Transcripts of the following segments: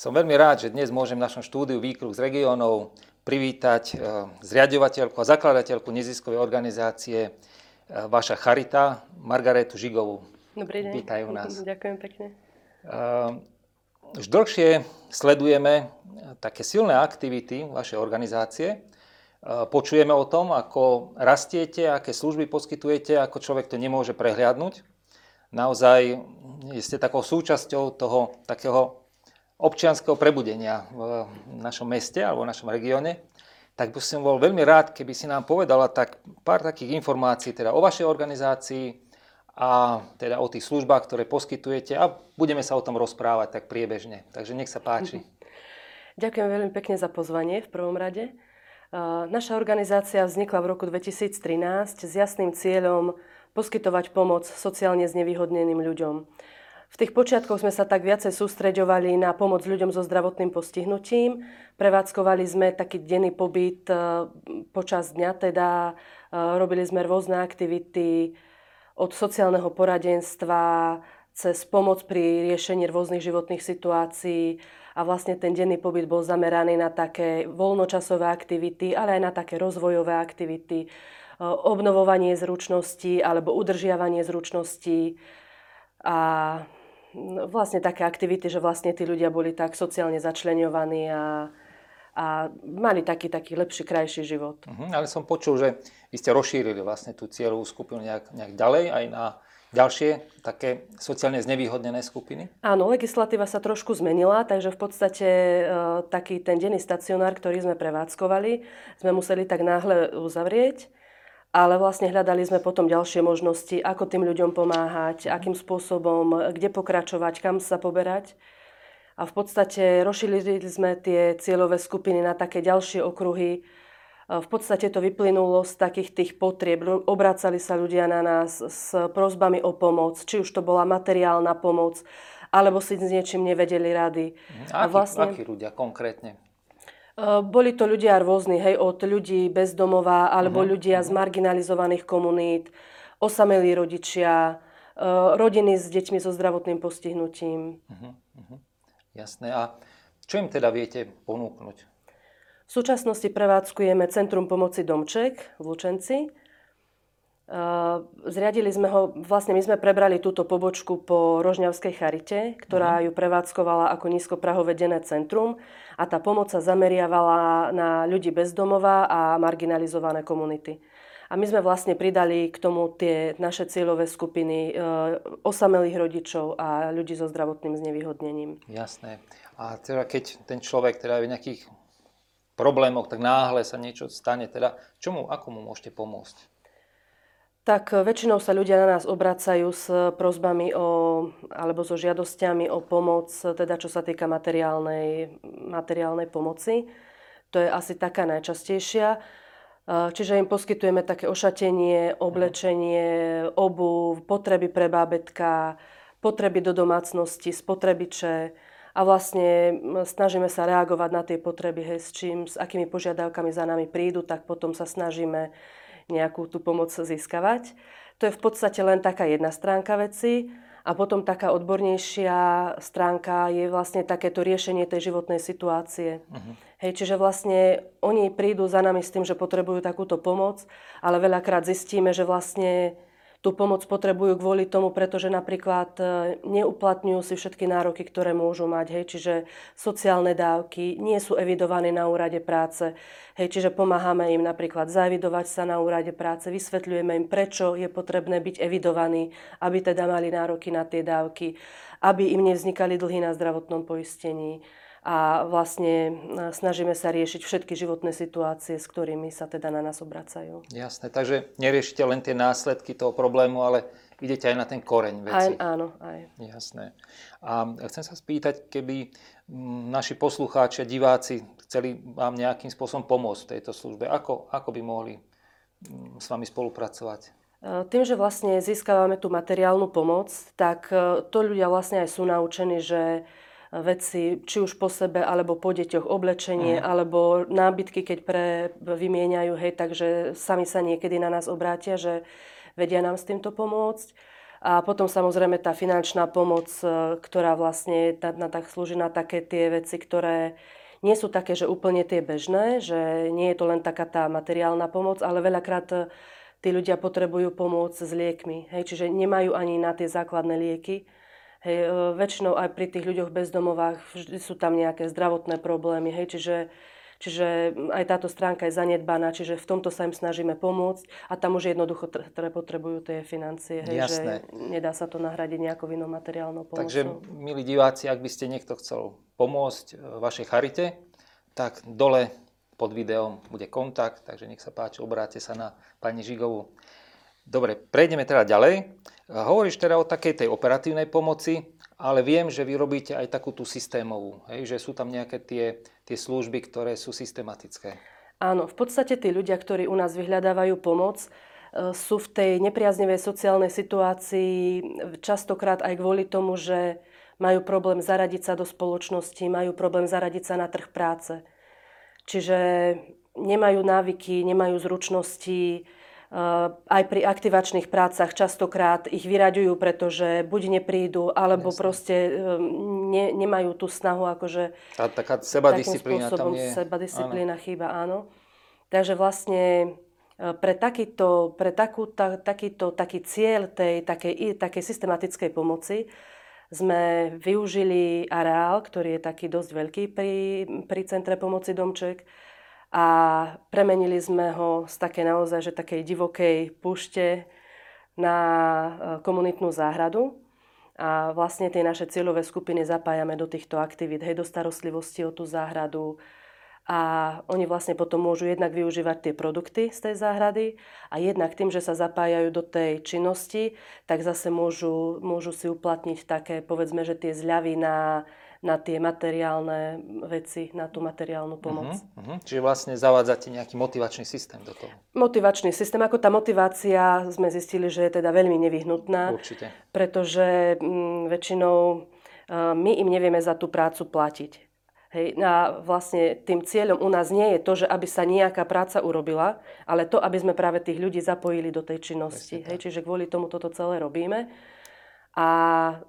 Som veľmi rád, že dnes môžem v našom štúdiu Výkruh z regiónov privítať e, zriadovateľku a zakladateľku neziskovej organizácie e, Vaša Charita, Margaretu Žigovú. Dobrý deň. Vítaj u nás. Ďakujem pekne. E, už dlhšie sledujeme také silné aktivity vašej organizácie. Počujeme o tom, ako rastiete, aké služby poskytujete, ako človek to nemôže prehliadnúť. Naozaj ste takou súčasťou toho takého občianského prebudenia v našom meste alebo v našom regióne, tak by som bol veľmi rád, keby si nám povedala tak pár takých informácií teda o vašej organizácii a teda o tých službách, ktoré poskytujete a budeme sa o tom rozprávať tak priebežne. Takže nech sa páči. Ďakujem veľmi pekne za pozvanie v prvom rade. Naša organizácia vznikla v roku 2013 s jasným cieľom poskytovať pomoc sociálne znevýhodneným ľuďom. V tých počiatkoch sme sa tak viacej sústreďovali na pomoc ľuďom so zdravotným postihnutím. Prevádzkovali sme taký denný pobyt e, počas dňa, teda. E, robili sme rôzne aktivity od sociálneho poradenstva cez pomoc pri riešení rôznych životných situácií. A vlastne ten denný pobyt bol zameraný na také voľnočasové aktivity, ale aj na také rozvojové aktivity, e, obnovovanie zručností alebo udržiavanie zručností. A vlastne také aktivity, že vlastne tí ľudia boli tak sociálne začlenovaní a, a mali taký, taký lepší, krajší život. Uh-huh, ale som počul, že vy ste rozšírili vlastne tú cieľovú skupinu nejak, nejak ďalej aj na ďalšie také sociálne znevýhodnené skupiny? Áno, legislatíva sa trošku zmenila, takže v podstate e, taký ten denný stacionár, ktorý sme prevádzkovali, sme museli tak náhle uzavrieť ale vlastne hľadali sme potom ďalšie možnosti, ako tým ľuďom pomáhať, akým spôsobom, kde pokračovať, kam sa poberať. A v podstate rozšírili sme tie cieľové skupiny na také ďalšie okruhy. V podstate to vyplynulo z takých tých potrieb. Obracali sa ľudia na nás s prozbami o pomoc, či už to bola materiálna pomoc, alebo si s niečím nevedeli rady. A, a vlastne... akí ľudia konkrétne? Eh, boli to ľudia rôzni, hej, od ľudí bezdomová alebo uh-huh. ľudia z mhm. marginalizovaných komunít, osamelí rodičia, eh, rodiny s deťmi so zdravotným postihnutím. Uh-huh. Uh-huh. Jasné. A čo im teda viete ponúknuť? V súčasnosti prevádzkujeme Centrum pomoci Domček v Lučenci. Zriadili sme ho, vlastne my sme prebrali túto pobočku po Rožňavskej charite, ktorá mhm. ju prevádzkovala ako nízkoprahové denné centrum a tá pomoc sa zameriavala na ľudí bezdomová a marginalizované komunity. A my sme vlastne pridali k tomu tie naše cieľové skupiny e, osamelých rodičov a ľudí so zdravotným znevýhodnením. Jasné. A teda keď ten človek teda je v nejakých problémoch, tak náhle sa niečo stane, teda čomu, ako mu môžete pomôcť? Tak väčšinou sa ľudia na nás obracajú s prozbami o, alebo so žiadosťami o pomoc, teda čo sa týka materiálnej, materiálnej pomoci. To je asi taká najčastejšia. Čiže im poskytujeme také ošatenie, oblečenie, obu, potreby pre bábetka, potreby do domácnosti, spotrebiče a vlastne snažíme sa reagovať na tie potreby, hej, s čím, s akými požiadavkami za nami prídu, tak potom sa snažíme nejakú tú pomoc získavať. To je v podstate len taká jedna stránka veci. A potom taká odbornejšia stránka je vlastne takéto riešenie tej životnej situácie. Uh-huh. Hej, čiže vlastne oni prídu za nami s tým, že potrebujú takúto pomoc, ale veľakrát zistíme, že vlastne tú pomoc potrebujú kvôli tomu, pretože napríklad e, neuplatňujú si všetky nároky, ktoré môžu mať. Hej, čiže sociálne dávky nie sú evidované na úrade práce. Hej, čiže pomáhame im napríklad zaevidovať sa na úrade práce, vysvetľujeme im, prečo je potrebné byť evidovaní, aby teda mali nároky na tie dávky, aby im nevznikali dlhy na zdravotnom poistení a vlastne e, snažíme sa riešiť všetky životné situácie, s ktorými sa teda na nás obracajú. Jasné, takže neriešite len tie následky toho problému, ale idete aj na ten koreň veci. Aj, áno, aj. Jasné. A chcem sa spýtať, keby naši poslucháči a diváci chceli vám nejakým spôsobom pomôcť v tejto službe, ako, ako by mohli s vami spolupracovať? E, tým, že vlastne získavame tú materiálnu pomoc, tak e, to ľudia vlastne aj sú naučení, že veci, či už po sebe, alebo po deťoch, oblečenie, mm. alebo nábytky, keď pre vymieňajú, hej, takže sami sa niekedy na nás obrátia, že vedia nám s týmto pomôcť. A potom samozrejme tá finančná pomoc, e, ktorá vlastne tá, na, tak slúži na také tie veci, ktoré nie sú také, že úplne tie bežné, že nie je to len taká tá materiálna pomoc, ale veľakrát e, tí ľudia potrebujú pomoc s liekmi. Hej, čiže nemajú ani na tie základné lieky. Hej, e, väčšinou aj pri tých ľuďoch bezdomovách vždy sú tam nejaké zdravotné problémy. Hej, čiže Čiže aj táto stránka je zanedbaná, čiže v tomto sa im snažíme pomôcť a tam už jednoducho ktoré potrebujú tie financie, hej, Jasné. že nedá sa to nahradiť nejakou inou materiálnou pomocou. Takže, milí diváci, ak by ste niekto chcel pomôcť e, vašej charite, tak dole pod videom bude kontakt, takže nech sa páči, obráte sa na pani Žigovú. Dobre, prejdeme teda ďalej. Hovoríš teda o takej tej operatívnej pomoci, ale viem, že vy robíte aj takú tú systémovú, hej, že sú tam nejaké tie, tie služby, ktoré sú systematické. Áno, v podstate tí ľudia, ktorí u nás vyhľadávajú pomoc, e, sú v tej nepriaznevej sociálnej situácii častokrát aj kvôli tomu, že majú problém zaradiť sa do spoločnosti, majú problém zaradiť sa na trh práce. Čiže nemajú návyky, nemajú zručnosti, aj pri aktivačných prácach častokrát ich vyraďujú, pretože buď neprídu, alebo Jasne. proste eh, ne, nemajú tú snahu akože... Tá, taká sebadisciplína tam je. Sebadisciplína áno. chýba, áno. Takže vlastne eh, pre, takýto, pre takú, ta, takýto, taký cieľ tej takej, takej systematickej pomoci sme využili areál, ktorý je taký dosť veľký pri, pri Centre pomoci Domček, a premenili sme ho z také naozaj, že takej divokej púšte na e, komunitnú záhradu. A vlastne tie naše cieľové skupiny zapájame do týchto aktivít, hej, do starostlivosti o tú záhradu. A oni vlastne potom môžu jednak využívať tie produkty z tej záhrady a jednak tým, že sa zapájajú do tej činnosti, tak zase môžu, môžu si uplatniť také, povedzme, že tie zľavy na na tie materiálne veci, na tú materiálnu pomoc. Uh-huh, uh-huh. Čiže vlastne zavádzate nejaký motivačný systém do toho. Motivačný systém, ako tá motivácia sme zistili, že je teda veľmi nevyhnutná. Určite. Pretože m, mm, väčšinou uh, my im nevieme za tú prácu platiť. Hej, a vlastne tým cieľom u nás nie je to, že aby sa nejaká práca urobila, ale to, aby sme práve tých ľudí zapojili do tej činnosti. Hej, čiže kvôli tomu toto celé robíme. A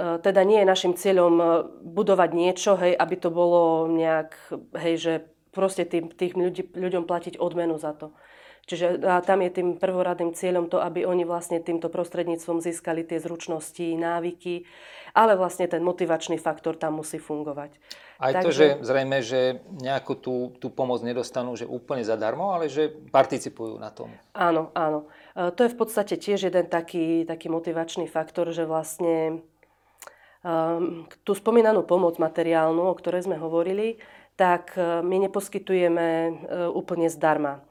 e, teda nie je našim cieľom e, budovať niečo, hej, aby to bolo nejak, hej, že proste tým, tých ľudí, ľuďom platiť odmenu za to. Čiže a tam je tým prvoradným cieľom to, aby oni vlastne týmto prostredníctvom získali tie zručnosti, návyky, ale vlastne ten motivačný faktor tam musí fungovať. Aj Takže... to, že zrejme, že nejakú tú, tú pomoc nedostanú že úplne zadarmo, ale že participujú na tom. Áno, áno. E, to je v podstate tiež jeden taký, taký motivačný faktor, že vlastne um, tú spomínanú pomoc materiálnu, o ktorej sme hovorili, tak e, my neposkytujeme úplne zdarma.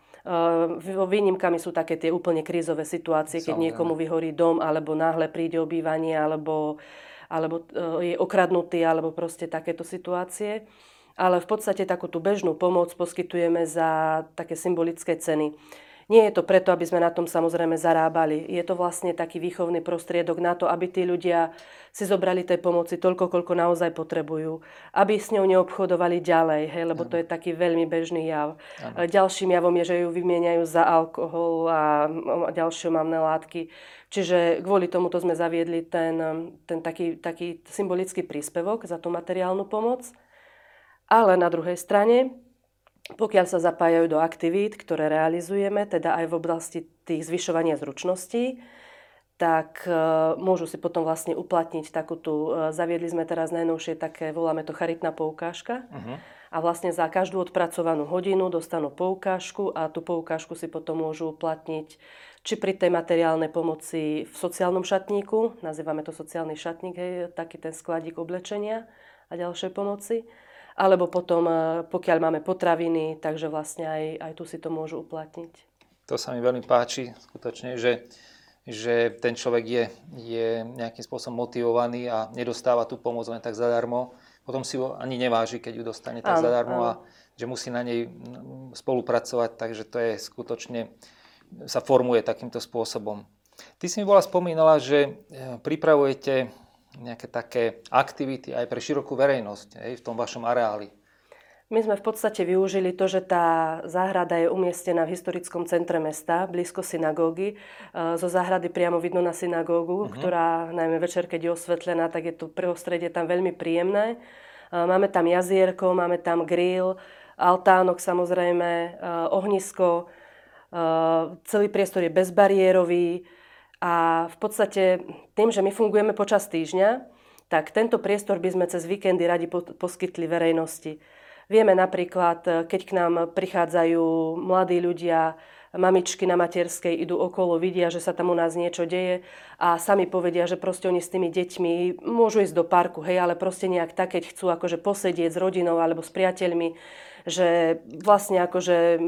Vo výnimkami sú také tie úplne krízové situácie, keď niekomu vyhorí dom, alebo náhle príde obývanie, alebo, alebo e, je okradnutý, alebo proste takéto situácie. Ale v podstate takú tú bežnú pomoc poskytujeme za také symbolické ceny. Nie je to preto, aby sme na tom samozrejme zarábali. Je to vlastne taký výchovný prostriedok na to, aby tí ľudia si zobrali tej pomoci toľko, koľko naozaj potrebujú. Aby s ňou neobchodovali ďalej, hej, lebo to je taký veľmi bežný jav. Ano. Ďalším javom je, že ju vymieňajú za alkohol a ďalšie mamné látky. Čiže kvôli tomuto sme zaviedli ten, ten taký, taký symbolický príspevok za tú materiálnu pomoc. Ale na druhej strane pokiaľ sa zapájajú do aktivít, ktoré realizujeme, teda aj v oblasti tých zvyšovania zručností, tak e, môžu si potom vlastne uplatniť takú tú, e, zaviedli sme teraz najnovšie také, voláme to charitná poukážka. Uh-huh. A vlastne za každú odpracovanú hodinu dostanú poukážku a tú poukážku si potom môžu uplatniť či pri tej materiálnej pomoci v sociálnom šatníku, nazývame to sociálny šatník, hej, taký ten skladík oblečenia a ďalšej pomoci alebo potom, e, pokiaľ máme potraviny, takže vlastne aj, aj tu si to môžu uplatniť. To sa mi veľmi páči, skutočne, že, že ten človek je, je nejakým spôsobom motivovaný a nedostáva tú pomoc len tak zadarmo. Potom si ho ani neváži, keď ju dostane tak áno, zadarmo áno. a že musí na nej spolupracovať, takže to je skutočne, sa formuje takýmto spôsobom. Ty si mi bola spomínala, že e, pripravujete nejaké také aktivity aj pre širokú verejnosť aj v tom vašom areáli. My sme v podstate využili to, že tá záhrada je umiestnená v historickom centre mesta, blízko synagógy. E, zo záhrady priamo vidno na synagógu, uh-huh. ktorá najmä večer, keď je osvetlená, tak je to prostredie tam veľmi príjemné. E, máme tam jazierko, máme tam grill, altánok samozrejme, e, ohnisko. Celý priestor je bezbariérový a v podstate tým, že my fungujeme počas týždňa, tak tento priestor by sme cez víkendy radi poskytli verejnosti. Vieme napríklad, keď k nám prichádzajú mladí ľudia, mamičky na materskej idú okolo, vidia, že sa tam u nás niečo deje a sami povedia, že proste oni s tými deťmi môžu ísť do parku, hej, ale proste nejak tak, keď chcú akože posedieť s rodinou alebo s priateľmi, že vlastne akože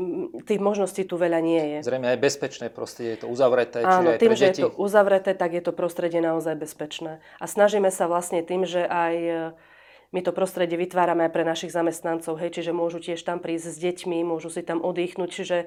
tých možností tu veľa nie je. Zrejme aj bezpečné prostredie, je to uzavreté, Áno, aj tým, pre že deti. je to uzavreté, tak je to prostredie naozaj bezpečné. A snažíme sa vlastne tým, že aj my to prostredie vytvárame aj pre našich zamestnancov, hej, čiže môžu tiež tam prísť s deťmi, môžu si tam oddychnúť, čiže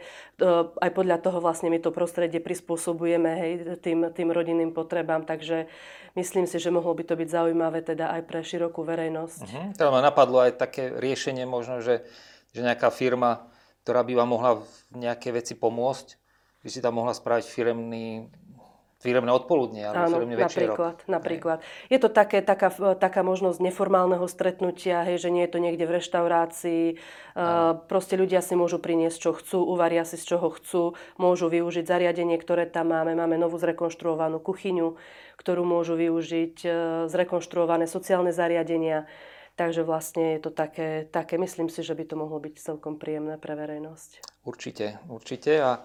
uh, aj podľa toho vlastne my to prostredie prispôsobujeme hej, tým, tým rodinným potrebám, takže myslím si, že mohlo by to byť zaujímavé teda aj pre širokú verejnosť. Uh-huh. Teda ma napadlo aj také riešenie možno, že, že nejaká firma, ktorá by vám mohla v nejaké veci pomôcť, by si tam mohla spraviť firemný firemné odpoludnie alebo Áno, firemný večerok. napríklad, napríklad. Je to také, taká, taká možnosť neformálneho stretnutia, hej, že nie je to niekde v reštaurácii. Uh, proste ľudia si môžu priniesť, čo chcú, uvaria si z čoho chcú, môžu využiť zariadenie, ktoré tam máme. Máme novú zrekonštruovanú kuchyňu, ktorú môžu využiť, uh, zrekonštruované sociálne zariadenia. Takže vlastne je to také, také, myslím si, že by to mohlo byť celkom príjemné pre verejnosť. Určite, určite. A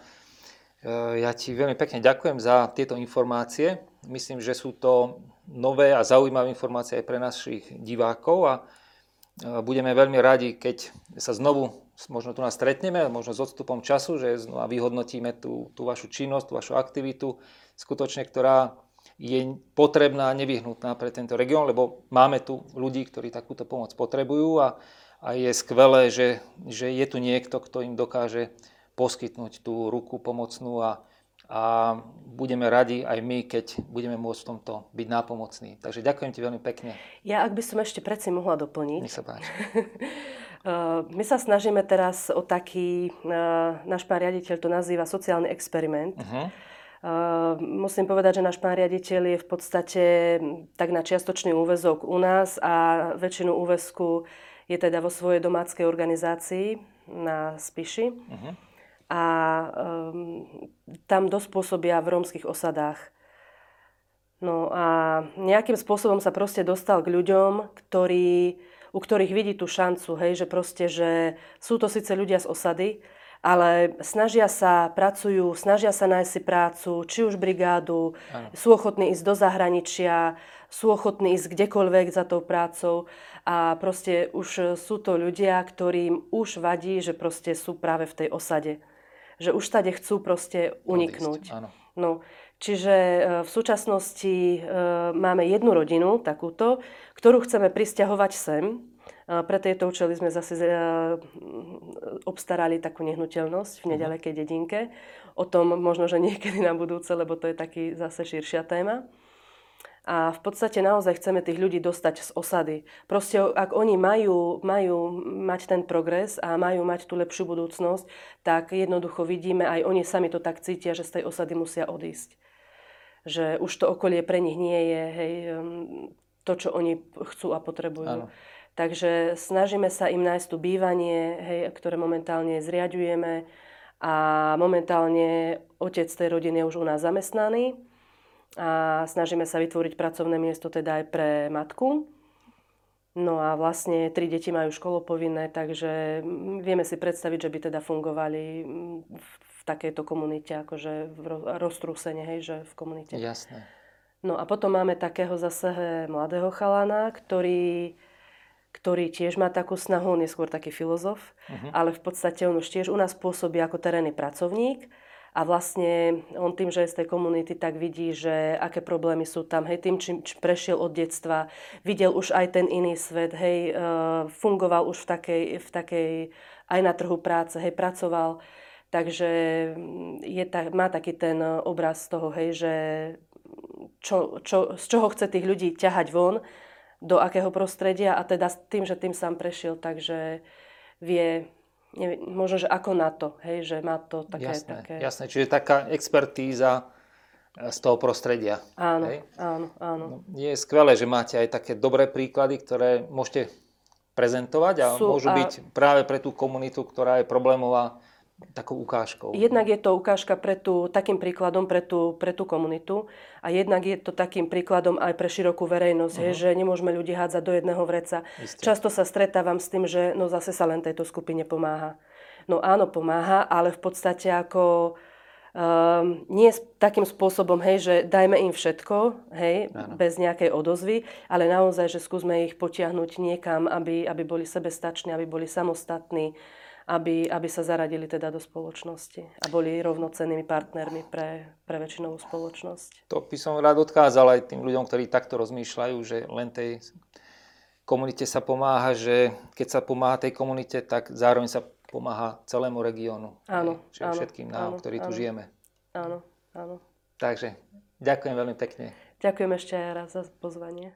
ja ti veľmi pekne ďakujem za tieto informácie. Myslím, že sú to nové a zaujímavé informácie aj pre našich divákov a eh, budeme veľmi radi, keď sa znovu možno tu nás stretneme, možno s odstupom času, že znova vyhodnotíme tú, tú vašu činnosť, tú vašu aktivitu, skutočne, ktorá je potrebná a nevyhnutná pre tento región, lebo máme tu ľudí, ktorí takúto pomoc potrebujú a, a je skvelé, že, že je tu niekto, kto im dokáže poskytnúť tú ruku pomocnú a, a budeme radi aj my, keď budeme môcť v tomto byť nápomocní. Takže ďakujem ti veľmi pekne. Ja, ak by som ešte predsi mohla doplniť. Nech sa páči. Uh, my sa snažíme teraz o taký, uh, náš pán riaditeľ to nazýva sociálny experiment. Uh-huh. Uh, musím povedať, že náš pán riaditeľ je v podstate tak na čiastočný úvezok u nás a väčšinu úvezku je teda vo svojej domáckej organizácii na Spiši. Uh-huh a um, tam dosť pôsobia v rómskych osadách. No a nejakým spôsobom sa proste dostal k ľuďom, ktorí, u ktorých vidí tú šancu, hej, že proste, že sú to síce ľudia z osady, ale snažia sa, pracujú, snažia sa nájsť si prácu, či už brigádu, Aj. sú ochotní ísť do zahraničia, sú ochotní ísť kdekoľvek za tou prácou a proste už sú to ľudia, ktorým už vadí, že proste sú práve v tej osade že už tade chcú proste uniknúť. No, čiže e, v súčasnosti e, máme jednu rodinu, takúto, ktorú chceme prisťahovať sem. E, pre tieto účely sme zase obstarali takú nehnuteľnosť v mhm. nedalekej dedinke. O tom možno, že niekedy na budúce, lebo to je taký zase širšia téma. A v podstate naozaj chceme tých ľudí dostať z osady. Proste ak oni majú, majú mať ten progres a majú mať tú lepšiu budúcnosť, tak jednoducho vidíme, aj oni sami to tak cítia, že z tej osady musia odísť. Že už to okolie pre nich nie je hej, um, to, čo oni chcú a potrebujú. Áno. Takže snažíme sa im nájsť tu bývanie, hej, ktoré momentálne zriadujeme a momentálne otec tej rodiny je už u nás zamestnaný a snažíme sa vytvoriť pracovné miesto teda aj pre matku. No a vlastne tri deti majú školopovinné, takže vieme si predstaviť, že by teda fungovali v takejto komunite, akože v roztrúsene, hej, že v komunite. Jasné. No a potom máme takého zase mladého chalana, ktorý, ktorý tiež má takú snahu, on je skôr taký filozof, uh-huh. ale v podstate on už tiež u nás pôsobí ako terénny pracovník a vlastne on tým, že je z tej komunity, tak vidí, že aké problémy sú tam. Hej, tým, čím prešiel od detstva, videl už aj ten iný svet, hej, uh, fungoval už v takej, v takej, aj na trhu práce, hej, pracoval. Takže mm, je ta, má taký ten obraz toho, hej, že čo, čo, z čoho chce tých ľudí ťahať von, do akého prostredia a teda tým, že tým sám prešiel, takže vie, neviem, možno, že ako na to, hej, že má to také... jasné, také... jasné, čiže taká expertíza e, z toho prostredia. Áno, hej? áno, áno. No, je skvelé, že máte aj také dobré príklady, ktoré môžete prezentovať a Sú môžu a- byť práve pre tú komunitu, ktorá je problémová, takou ukážkou. Jednak je to ukážka pre tú, takým príkladom pre tú, pre tú komunitu a jednak je to takým príkladom aj pre širokú verejnosť, hej, že nemôžeme ľudí hádzať do jedného vreca. Isté. Často sa stretávam s tým, že no zase sa len tejto skupine pomáha. No áno, pomáha, ale v podstate ako um, nie takým spôsobom, hej, že dajme im všetko, hej, Áno. bez nejakej odozvy, ale naozaj, že skúsme ich potiahnuť niekam, aby, aby boli sebestační, aby boli samostatní, aby, aby sa zaradili teda do spoločnosti a boli rovnocennými partnermi pre, pre väčšinovú spoločnosť. To by som rád odkázal aj tým ľuďom, ktorí takto rozmýšľajú, že len tej komunite sa pomáha, že keď sa pomáha tej komunite, tak zároveň sa pomáha celému regiónu. Áno, Čiže áno, všetkým nám, áno, ktorí tu áno. žijeme. Áno, áno. Takže ďakujem veľmi pekne. Ďakujem ešte aj raz za pozvanie.